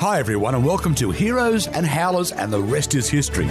Hi, everyone, and welcome to Heroes and Howlers, and the rest is history.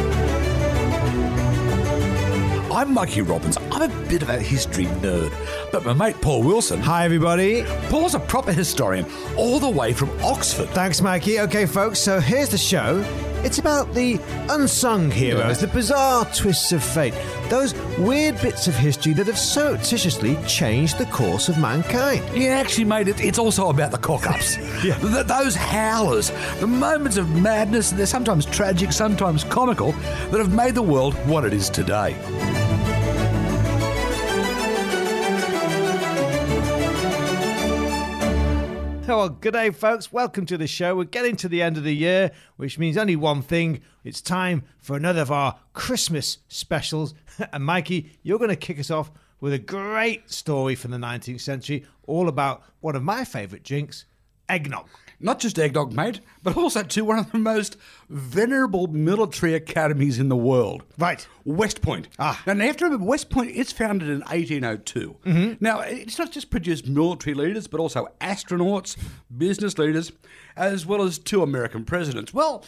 I'm Mikey Robins. I'm a bit of a history nerd, but my mate Paul Wilson. Hi, everybody. Paul's a proper historian, all the way from Oxford. Thanks, Mikey. Okay, folks, so here's the show. It's about the unsung heroes, the bizarre twists of fate, those weird bits of history that have surreptitiously changed the course of mankind. Yeah, actually, mate, it, it's also about the cock ups. Yeah. Th- those howlers, the moments of madness, they're sometimes tragic, sometimes comical, that have made the world what it is today. Well, good day, folks. Welcome to the show. We're getting to the end of the year, which means only one thing. It's time for another of our Christmas specials. and Mikey, you're going to kick us off with a great story from the 19th century, all about one of my favourite drinks, eggnog. Not just eggnog, mate, but also to one of the most venerable military academies in the world. Right. West Point. Ah. Now, you have to remember, West Point, it's founded in 1802. Mm-hmm. Now, it's not just produced military leaders, but also astronauts, business leaders, as well as two American presidents. Well,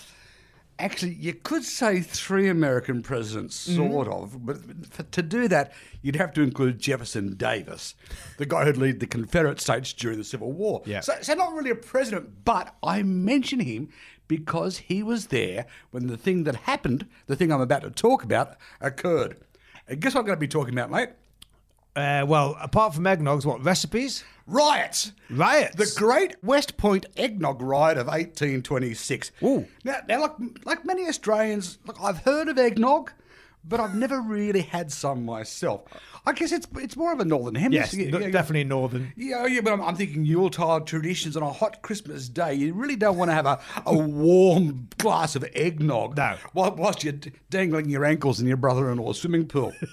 actually, you could say three American presidents, Mm-hmm. sort of. But for, to do that, you'd have to include Jefferson Davis, the guy who'd lead the Confederate States during the Civil War. Yeah. So, so not really a president, but I mention him because he was there when the thing that happened, the thing I'm about to talk about, occurred. And guess what I'm going to be talking about, mate? Uh, well, apart from eggnogs, what, recipes? Riots. Riots. The Great West Point Eggnog Riot of 1826. Ooh. Now, now like, like many Australians, look, I've heard of eggnog, but I've never really had some myself. I guess it's it's more of a northern Yes, hemisphere. no- definitely northern. Yeah, yeah, but I'm, I'm thinking Yuletide traditions on a hot Christmas day. You really don't want to have a, a warm glass of eggnog No. whilst you're dangling your ankles in your brother-in-law's swimming pool.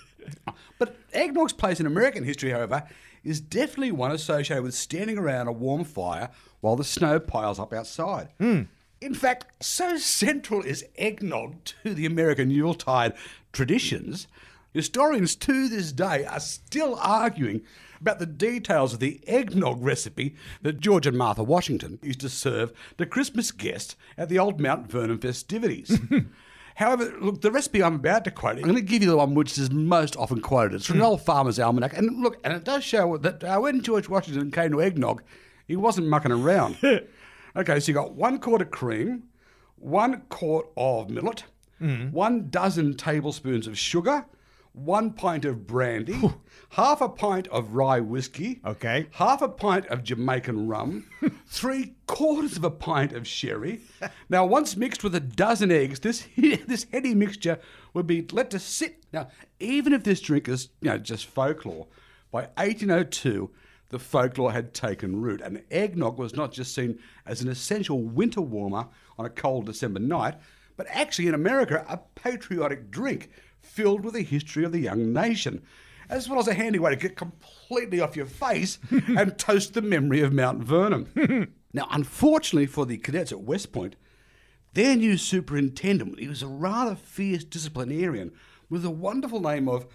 but eggnog's place in American history, however, is definitely one associated with standing around a warm fire while the snow piles up outside. Hmm. In fact, so central is eggnog to the American Yuletide traditions, historians to this day are still arguing about the details of the eggnog recipe that George and Martha Washington used to serve to Christmas guests at the old Mount Vernon festivities. However, look, the recipe I'm about to quote, I'm going to give you the one which is most often quoted. It's from hmm. an old farmer's almanac. And look, and it does show that uh, when George Washington came to eggnog, he wasn't mucking around. Hmm. okay, so you got one quart of cream, one quart of millet, hmm. one dozen tablespoons of sugar, one pint of brandy, half a pint of rye whiskey, Okay. half a pint of Jamaican rum, three quarters of a pint of sherry. Now, once mixed with a dozen eggs, this this heady mixture would be let to sit. Now, even if this drink is you know just folklore, by 1802 the folklore had taken root, and eggnog was not just seen as an essential winter warmer on a cold December night, but actually in America a patriotic drink filled with the history of the young nation as well as a handy way to get completely off your face and toast the memory of Mount Vernon. now, unfortunately for the cadets at West Point, their new superintendent, he was a rather fierce disciplinarian with the wonderful name of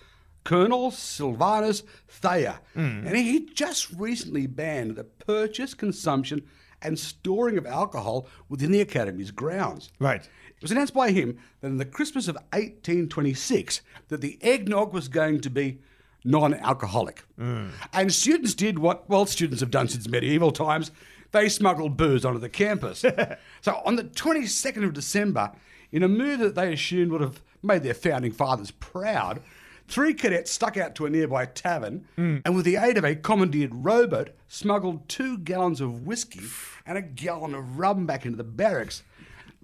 Colonel Sylvanus Thayer. Hmm. And he just recently banned the purchase, consumption, and storing of alcohol within the Academy's grounds. Right. It was announced by him that in the Christmas of 1826 that the eggnog was going to be non-alcoholic. Mm. And students did what, well, students have done since medieval times. They smuggled booze onto the campus. so on the 22nd of December, in a move that they assumed would have made their founding fathers proud, three cadets stuck out to a nearby tavern hmm. and with the aid of a commandeered rowboat, smuggled two gallons of whiskey and a gallon of rum back into the barracks.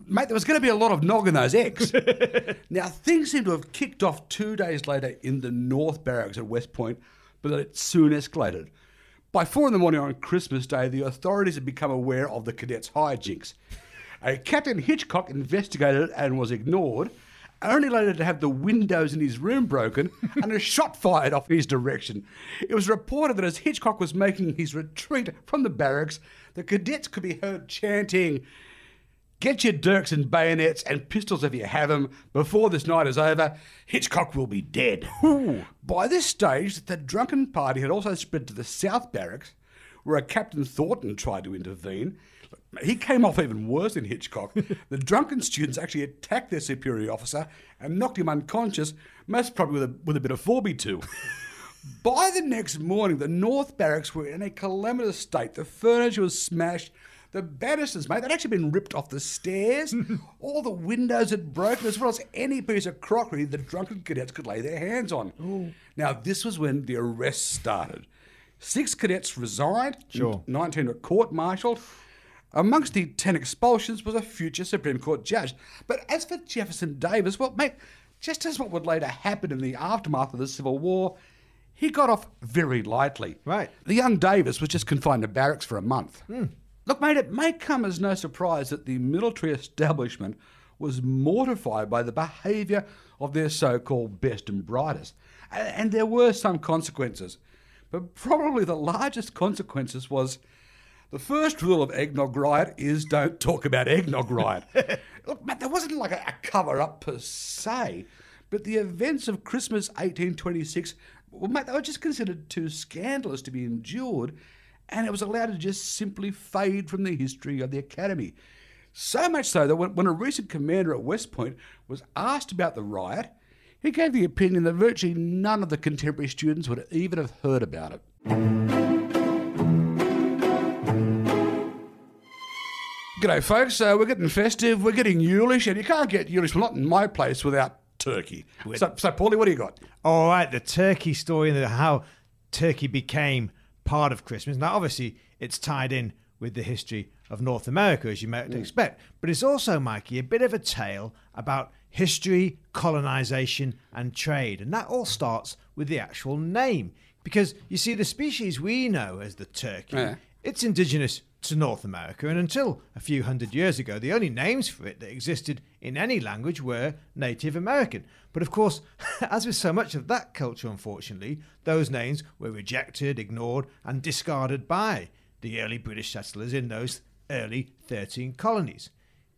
Mate, there was going to be a lot of nog in those eggs. now, things seem to have kicked off two days later in the North Barracks at West Point, but it soon escalated. By four in the morning on Christmas Day, the authorities had become aware of the cadets' hijinks. A Captain Hitchcock investigated and was ignored, only later to have the windows in his room broken and a shot fired off in his direction. It was reported that as Hitchcock was making his retreat from the barracks, the cadets could be heard chanting, Get your dirks and bayonets and pistols if you have them. Before this night is over, Hitchcock will be dead. By this stage, the drunken party had also spread to the South Barracks, where a Captain Thornton tried to intervene. He came off even worse than Hitchcock. the drunken students actually attacked their superior officer and knocked him unconscious, most probably with a, with a bit of 4B2. By the next morning, the North Barracks were in a calamitous state. The furniture was smashed. The banisters, mate, they'd actually been ripped off the stairs. All the windows had broken, as well as any piece of crockery the drunken cadets could lay their hands on. Now, this was when the arrests started. Six cadets resigned, Sure. 19 were court martialed. Amongst the 10 expulsions was a future Supreme Court judge. But as for Jefferson Davis, well, mate, just as what would later happen in the aftermath of the Civil War, he got off very lightly. Right. The young Davis was just confined to barracks for a month. Hmm. Look, mate, it may come as no surprise that the military establishment was mortified by the behaviour of their so called best and brightest. And there were some consequences. But probably the largest consequences was the first rule of eggnog riot is don't talk about eggnog riot. Look, mate, there wasn't like a, a cover up per se, but the events of Christmas 1826, well, mate, they were just considered too scandalous to be endured, and it was allowed to just simply fade from the history of the academy. So much so that when, when a recent commander at West Point was asked about the riot, he gave the opinion that virtually none of the contemporary students would even have heard about it. G'day, folks. Uh, we're getting festive. We're getting Yulish, and you can't get Yulish, well, not in my place, without turkey. So, so, Paulie, what do you got? All right, the turkey story and how turkey became part of Christmas. Now, obviously, it's tied in with the history of North America, as you might expect. But it's also, Mikey, a bit of a tale about history, colonization, and trade. And that all starts with the actual name. Because, you see, the species we know as the turkey, Yeah. it's indigenous to North America, and until a few hundred years ago, the only names for it that existed in any language were Native American. But of course, as with so much of that culture, unfortunately, those names were rejected, ignored, and discarded by the early British settlers in those early 13 colonies.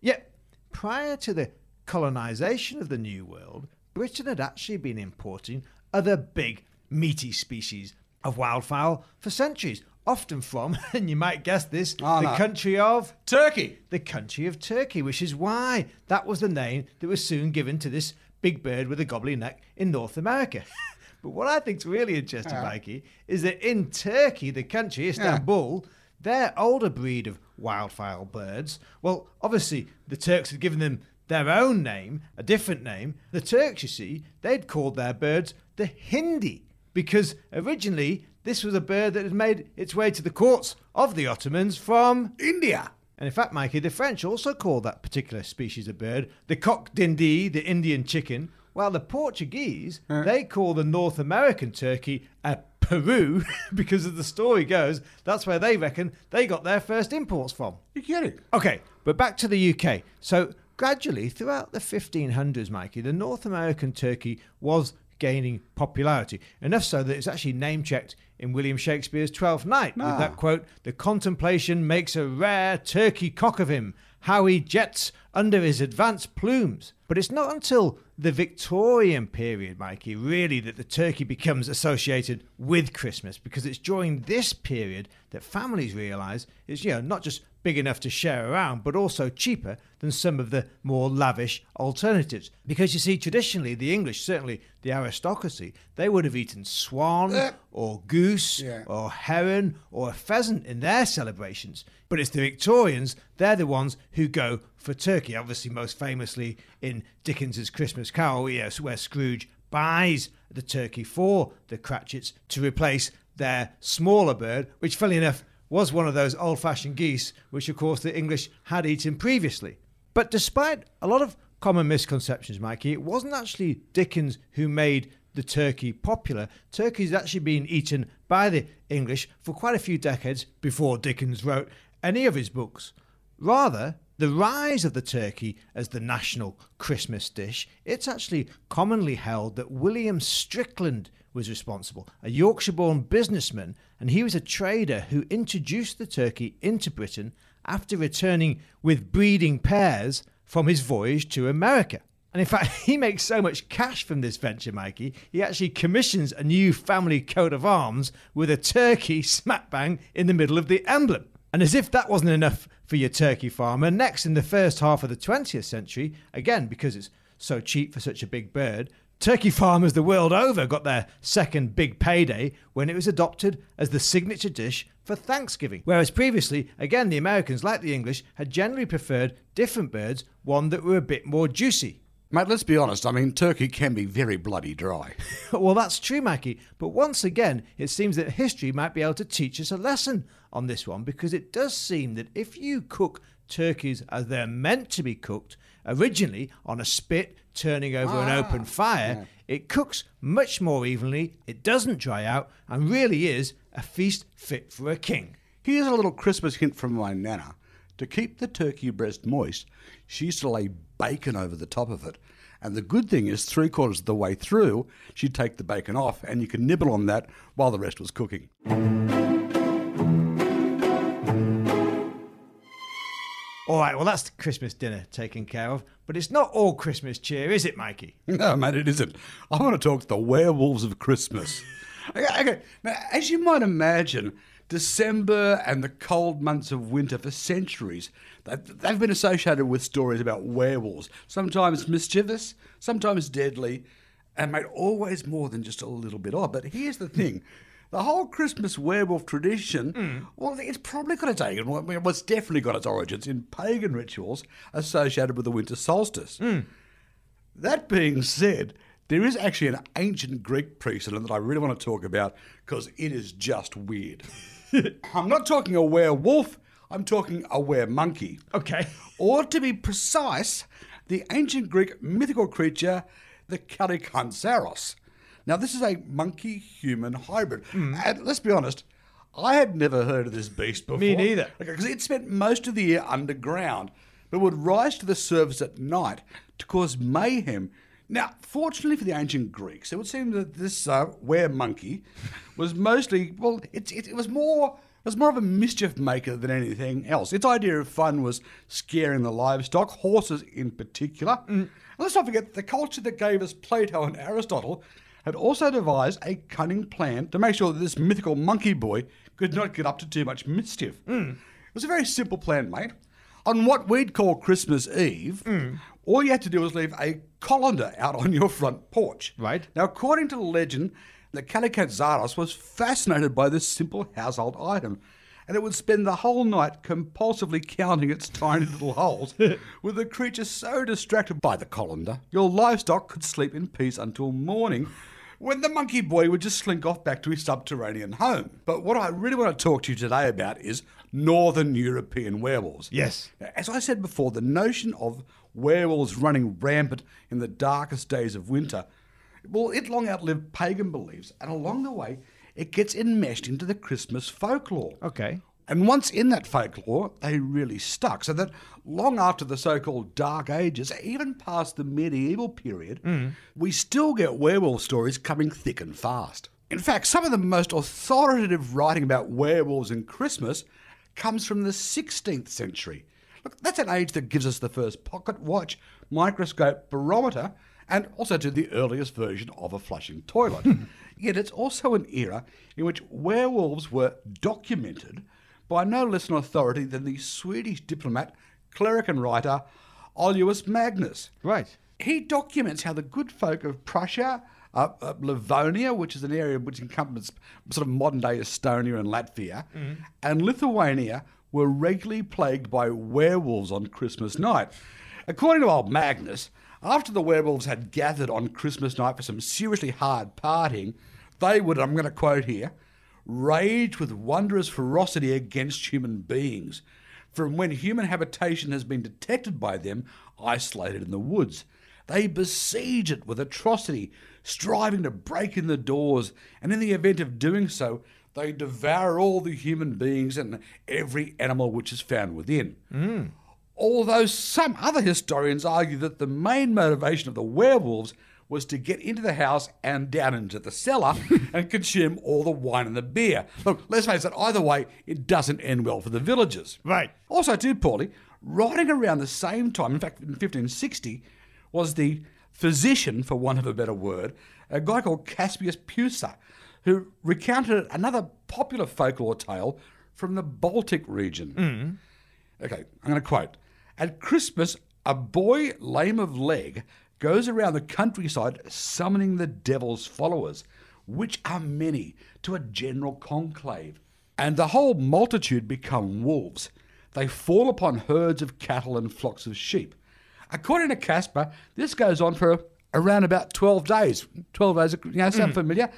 Yet, prior to the colonization of the New World, Britain had actually been importing other big, meaty species of wildfowl for centuries, often from, and you might guess this, Oh, the no. country of Turkey. the country of Turkey, which is why that was the name that was soon given to this big bird with a gobbly neck in North America. but what I think's really interesting, Yeah. Mikey, is that in Turkey, the country, Istanbul, their older breed of wildfowl birds, well, obviously the Turks had given them their own name, a different name. The Turks, you see, they'd called their birds the Hindi because originally this was a bird that had made its way to the courts of the Ottomans from India. and in fact, Mikey, the French also called that particular species of bird the coq d'Indie, the Indian chicken, while the Portuguese, they call the North American turkey a Peru because as the story goes, that's where they reckon they got their first imports from. You kidding? Okay, but back to the UK. So gradually, throughout the 1500s, Mikey, the North American turkey was gaining popularity. Enough so that it's actually name checked in William Shakespeare's Twelfth Night with Ah. that quote The contemplation makes a rare turkey cock of him, how he jets under his advanced plumes. But it's not until the Victorian period, Mikey, really that the turkey becomes associated with Christmas because it's during this period that families realise it's you know not just big enough to share around, but also cheaper than some of the more lavish alternatives. Because you see, traditionally, the English, certainly the aristocracy, they would have eaten swan Uh. or goose Yeah. or heron or a pheasant in their celebrations. But it's the Victorians, they're the ones who go for turkey, obviously, most famously in Dickens's Christmas Carol, yes, where Scrooge buys the turkey for the Cratchits to replace their smaller bird, which, funny enough, was one of those old fashioned geese, which, of course, the English had eaten previously. But despite a lot of common misconceptions, Mikey, it wasn't actually Dickens who made the turkey popular. Turkey's actually been eaten by the English for quite a few decades before Dickens wrote any of his books. Rather, the rise of the turkey as the national Christmas dish, it's actually commonly held that William Strickland was responsible, a Yorkshire born businessman, and he was a trader who introduced the turkey into Britain after returning with breeding pairs from his voyage to America. And in fact, he makes so much cash from this venture, Mikey, he actually commissions a new family coat of arms with a turkey smack bang in the middle of the emblem. And as if that wasn't enough for your turkey farmer, next in the first half of the 20th century, again because it's so cheap for such a big bird, turkey farmers the world over got their second big payday when it was adopted as the signature dish for Thanksgiving. Whereas previously, again, the Americans, like the English, had generally preferred different birds, one that were a bit more juicy. Mate, let's be honest. I mean, turkey can be very bloody dry. well, that's true, Mikey. But once again, it seems that history might be able to teach us a lesson on this one because it does seem that if you cook turkeys as they're meant to be cooked, originally on a spit turning over an ah, open fire, it cooks much more evenly, it doesn't dry out, and really is a feast fit for a king. Here's a little Christmas hint from my nana. To keep the turkey breast moist, she used to lay bacon over the top of it. And the good thing is, three quarters of the way through, she'd take the bacon off, and you could nibble on that while the rest was cooking. All right, well, that's the Christmas dinner taken care of, but it's not all Christmas cheer, is it, Mikey? No, mate, it isn't. I want to talk to the werewolves of Christmas. okay, okay, now, as you might imagine, December and the cold months of winter for centuries, they've, been associated with stories about werewolves, sometimes mischievous, sometimes deadly, and made always more than just a little bit odd. But here's the thing. The whole Christmas werewolf tradition, hmm. well, it's probably got its origin, well, it's definitely got its origins in pagan rituals associated with the winter solstice. Hmm. That being said, there is actually an ancient Greek precedent that I really want to talk about because it is just weird. I'm not talking a werewolf, I'm talking a weremonkey. Okay. Or to be precise, the ancient Greek mythical creature, the Kallikantzaros. Now, this is a monkey human hybrid. Hmm. And let's be honest, I had never heard of this beast before. Me neither. Because it spent most of the year underground, but would rise to the surface at night to cause mayhem. Now, fortunately for the ancient Greeks, it would seem that this uh, were-monkey was mostly, well, it, it, it was more it was more of a mischief maker than anything else. Its idea of fun was scaring the livestock, horses in particular. And let's not forget the culture that gave us Plato and Aristotle had also devised a cunning plan to make sure that this mythical monkey boy could not get up to too much mischief. It was a very simple plan, mate. On what we'd call Christmas Eve, mm. all you had to do was leave a colander out on your front porch. Right. Now, according to the legend, the Zaros was fascinated by this simple household item, and it would spend the whole night compulsively counting its tiny little holes, with the creature so distracted by the colander, your livestock could sleep in peace until morning. When the monkey boy would just slink off back to his subterranean home. But what I really want to talk to you today about is Northern European werewolves. Yes. As I said before, the notion of werewolves running rampant in the darkest days of winter, well, it long outlived pagan beliefs, and along the way, it gets enmeshed into the Christmas folklore. Okay. And once in that folklore, they really stuck. So that long after the so called Dark Ages, even past the medieval period, mm. we still get werewolf stories coming thick and fast. In fact, some of the most authoritative writing about werewolves and Christmas comes from the 16th century. Look, that's an age that gives us the first pocket watch, microscope, barometer, and also to the earliest version of a flushing toilet. Yet it's also an era in which werewolves were documented by no less an authority than the Swedish diplomat, cleric, and writer Olaus Magnus. Right. He documents how the good folk of Prussia, uh, uh, Livonia, which is an area which encompasses sort of modern day Estonia and Latvia, and Lithuania were regularly plagued by werewolves on Christmas night. According to old Magnus, after the werewolves had gathered on Christmas night for some seriously hard partying, they would, I'm going to quote here, rage with wondrous ferocity against human beings, from when human habitation has been detected by them isolated in the woods. They besiege it with atrocity, striving to break in the doors, and in the event of doing so, they devour all the human beings and every animal which is found within. Hmm. Although some other historians argue that the main motivation of the werewolves was to get into the house and down into the cellar and consume all the wine and the beer. Look, let's face it, either way, it doesn't end well for the villagers. Right. Also, too, Paulie, riding around the same time, in fact, in 1560, was the physician, for want of a better word, a guy called Caspius Peucer, who recounted another popular folklore tale from the Baltic region. Mm. Okay, I'm going to quote At Christmas, a boy lame of leg goes around the countryside summoning the devil's followers, which are many, to a general conclave. And the whole multitude become wolves. They fall upon herds of cattle and flocks of sheep. According to Casper, this goes on for around about 12 days. 12 days, you know, sound hmm. familiar?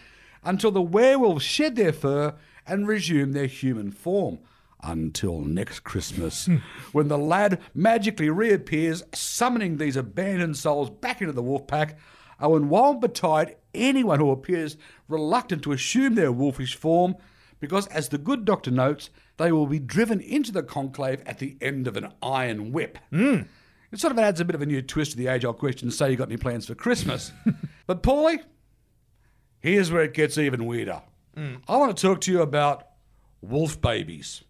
Until the werewolves shed their fur and resume their human form. Until next Christmas, hmm. when the lad magically reappears, summoning these abandoned souls back into the wolf pack. Oh, and while betide anyone who appears reluctant to assume their wolfish form, because as the good doctor notes, they will be driven into the conclave at the end of an iron whip. Hmm. It sort of adds a bit of a new twist to the age old question say you got any plans for Christmas. but, Paulie, here's where it gets even weirder. Mm. I want to talk to you about wolf babies.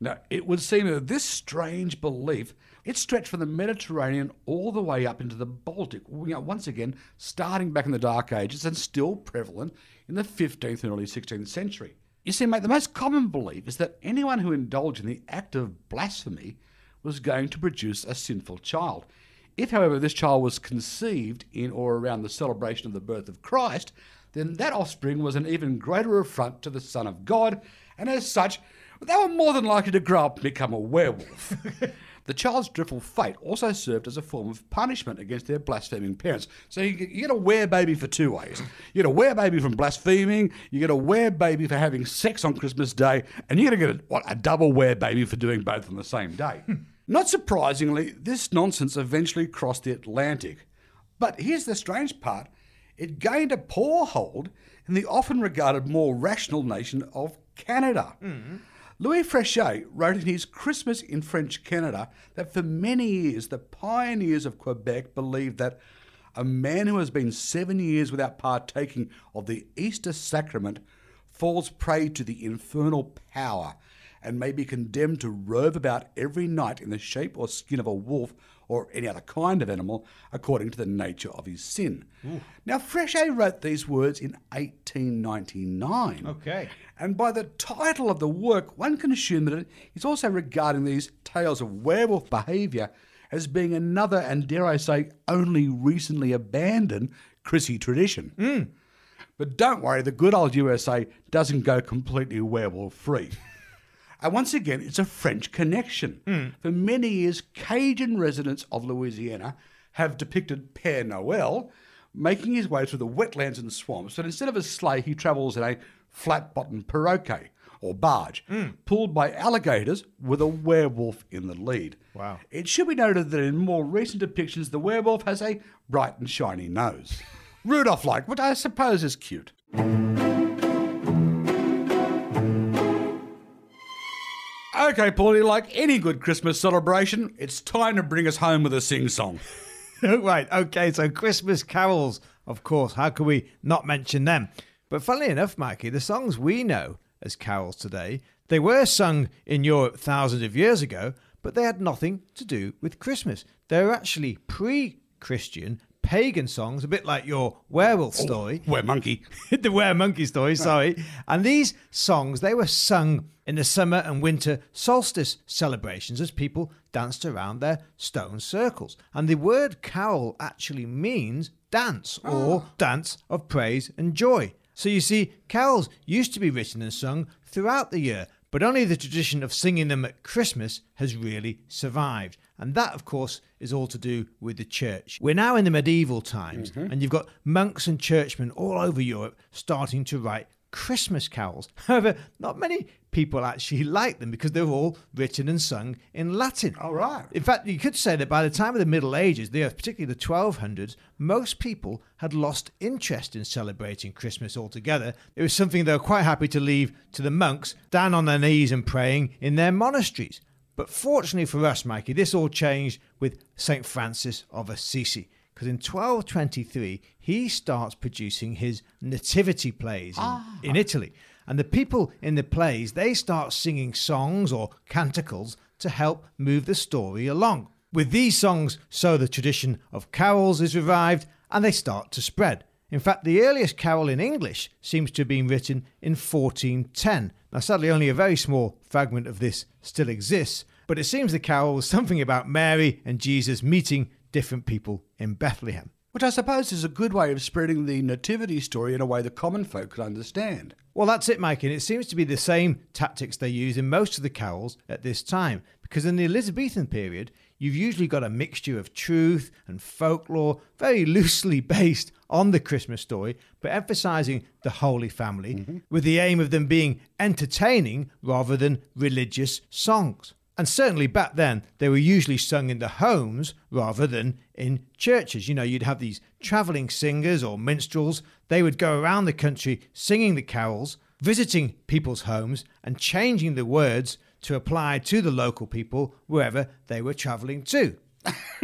Now, it would seem that this strange belief it stretched from the Mediterranean all the way up into the Baltic. You know, once again, starting back in the Dark Ages and still prevalent in the 15th and early 16th century. You see, mate, the most common belief is that anyone who indulged in the act of blasphemy was going to produce a sinful child. If, however, this child was conceived in or around the celebration of the birth of Christ, then that offspring was an even greater affront to the Son of God, and as such, they were more than likely to grow up and become a werewolf. the child's dreadful fate also served as a form of punishment against their blaspheming parents. So you, you get a wear baby for two ways. You get a wear baby from blaspheming, you get a wear baby for having sex on Christmas Day, and you're going to get a, what, a double werebaby for doing both on the same day. Hmm. Not surprisingly, this nonsense eventually crossed the Atlantic. But here's the strange part it gained a poor hold in the often regarded more rational nation of Canada. Hmm. Louis Fréchette wrote in his Christmas in French Canada that for many years the pioneers of Quebec believed that a man who has been seven years without partaking of the Easter sacrament falls prey to the infernal power and may be condemned to rove about every night in the shape or skin of a wolf or any other kind of animal according to the nature of his sin. Now, Fréchette wrote these words in 1899. Okay. And by the title of the work, one can assume that he's also regarding these tales of werewolf behaviour as being another, and dare I say, only recently abandoned Chrissy tradition. Hmm. But don't worry, the good old USA doesn't go completely werewolf free. And once again, it's a French connection. Hmm. For many years, Cajun residents of Louisiana have depicted Père Noel making his way through the wetlands and swamps, but instead of a sleigh, he travels in a flat bottomed pirogue or barge, hmm. pulled by alligators with a werewolf in the lead. Wow. It should be noted that in more recent depictions, the werewolf has a bright and shiny nose. Rudolph like, which I suppose is cute. Okay, Paulie, like any good Christmas celebration, it's time to bring us home with a sing song. right, okay, so Christmas carols, of course, how can we not mention them? But funnily enough, Mikey, the songs we know as carols today, they were sung in Europe thousands of years ago, but they had nothing to do with Christmas. They were actually pre Christian, pagan songs, a bit like your werewolf oh, story. Where monkey. the Were Monkey story, sorry. And these songs, they were sung in the summer and winter solstice celebrations as people danced around their stone circles. And the word carol actually means dance or ah. dance of praise and joy. So you see, carols used to be written and sung throughout the year, but only the tradition of singing them at Christmas has really survived. And that, of course, is all to do with the church. We're now in the medieval times, mm-hmm. and you've got monks and churchmen all over Europe starting to write Christmas carols. However, not many people actually like them because they're all written and sung in Latin. All right. In fact, you could say that by the time of the Middle Ages, the, particularly the 1200s, most people had lost interest in celebrating Christmas altogether. It was something they were quite happy to leave to the monks down on their knees and praying in their monasteries. But fortunately for us, Mikey, this all changed with St. Francis of Assisi. Because in 1223, he starts producing his nativity plays in, ah. in Italy. And the people in the plays, they start singing songs or canticles to help move the story along. With these songs, so the tradition of carols is revived and they start to spread. In fact, the earliest carol in English seems to have been written in 1410. Now, sadly, only a very small fragment of this still exists, but it seems the carol was something about Mary and Jesus meeting different people in Bethlehem. Which I suppose is a good way of spreading the nativity story in a way the common folk could understand. Well, that's it, Mike, and it seems to be the same tactics they use in most of the carols at this time, because in the Elizabethan period, you've usually got a mixture of truth and folklore, very loosely based on the Christmas story, but emphasizing the Holy Family, mm-hmm. with the aim of them being entertaining rather than religious songs. And certainly back then, they were usually sung in the homes rather than in churches. You know, you'd have these travelling singers or minstrels. They would go around the country singing the carols, visiting people's homes, and changing the words to apply to the local people wherever they were travelling to.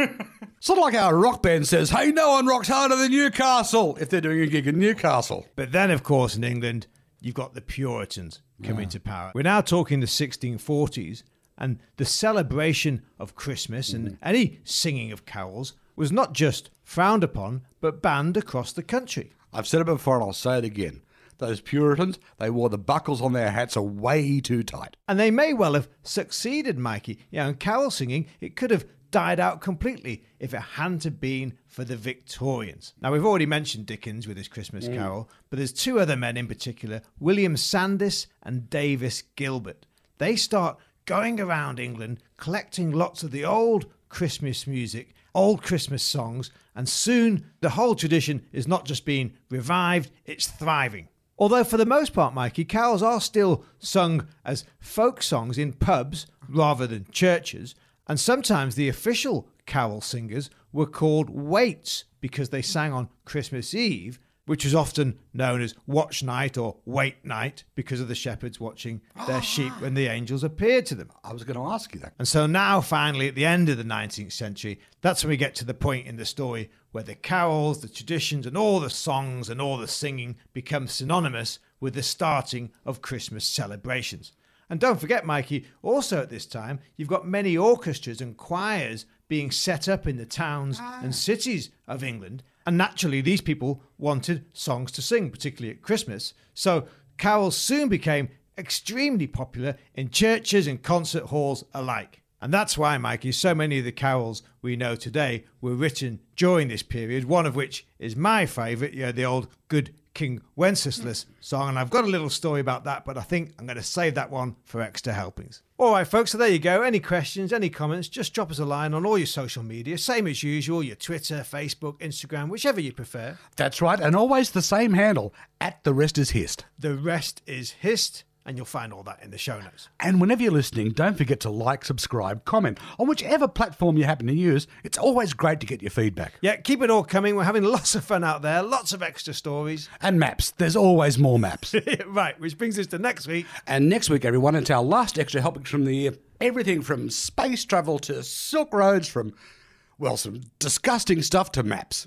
sort of like our rock band says, hey, no one rocks harder than Newcastle if they're doing a gig in Newcastle. But then, of course, in England, you've got the Puritans coming yeah. to power. We're now talking the 1640s, and the celebration of Christmas mm-hmm. and any singing of carols was not just frowned upon, but banned across the country. I've said it before and I'll say it again. Those Puritans, they wore the buckles on their hats are way too tight. And they may well have succeeded, Mikey. You know, in carol singing, it could have died out completely if it hadn't have been for the Victorians. Now, we've already mentioned Dickens with his Christmas mm. Carol, but there's two other men in particular, William Sandys and Davies Gilbert. They start going around England collecting lots of the old Christmas music, old Christmas songs, and soon the whole tradition is not just being revived, it's thriving. Although, for the most part, Mikey, carols are still sung as folk songs in pubs rather than churches, and sometimes the official carol singers were called waits because they sang on Christmas Eve which was often known as watch night or wait night because of the shepherds watching their ah. sheep when the angels appeared to them. I was going to ask you that. And so now, finally, at the end of the 19th century, that's when we get to the point in the story where the carols, the traditions, and all the songs and all the singing become synonymous with the starting of Christmas celebrations. And don't forget, Mikey, also at this time, you've got many orchestras and choirs being set up in the towns ah. and cities of England and naturally, these people wanted songs to sing, particularly at Christmas. So carols soon became extremely popular in churches and concert halls alike. And that's why, Mikey, so many of the carols we know today were written during this period, one of which is my favourite, you know, the old Good King Wenceslas song. And I've got a little story about that, but I think I'm going to save that one for extra helpings. All right, folks, so there you go. Any questions, any comments, just drop us a line on all your social media. Same as usual your Twitter, Facebook, Instagram, whichever you prefer. That's right, and always the same handle at The Rest is Hist. The Rest is Hist and you'll find all that in the show notes. And whenever you're listening, don't forget to like, subscribe, comment on whichever platform you happen to use. It's always great to get your feedback. Yeah, keep it all coming. We're having lots of fun out there, lots of extra stories. And maps. There's always more maps. right, which brings us to next week. And next week, everyone, it's our last extra helpings from the year. Everything from space travel to silk roads, from, well, some disgusting stuff to maps.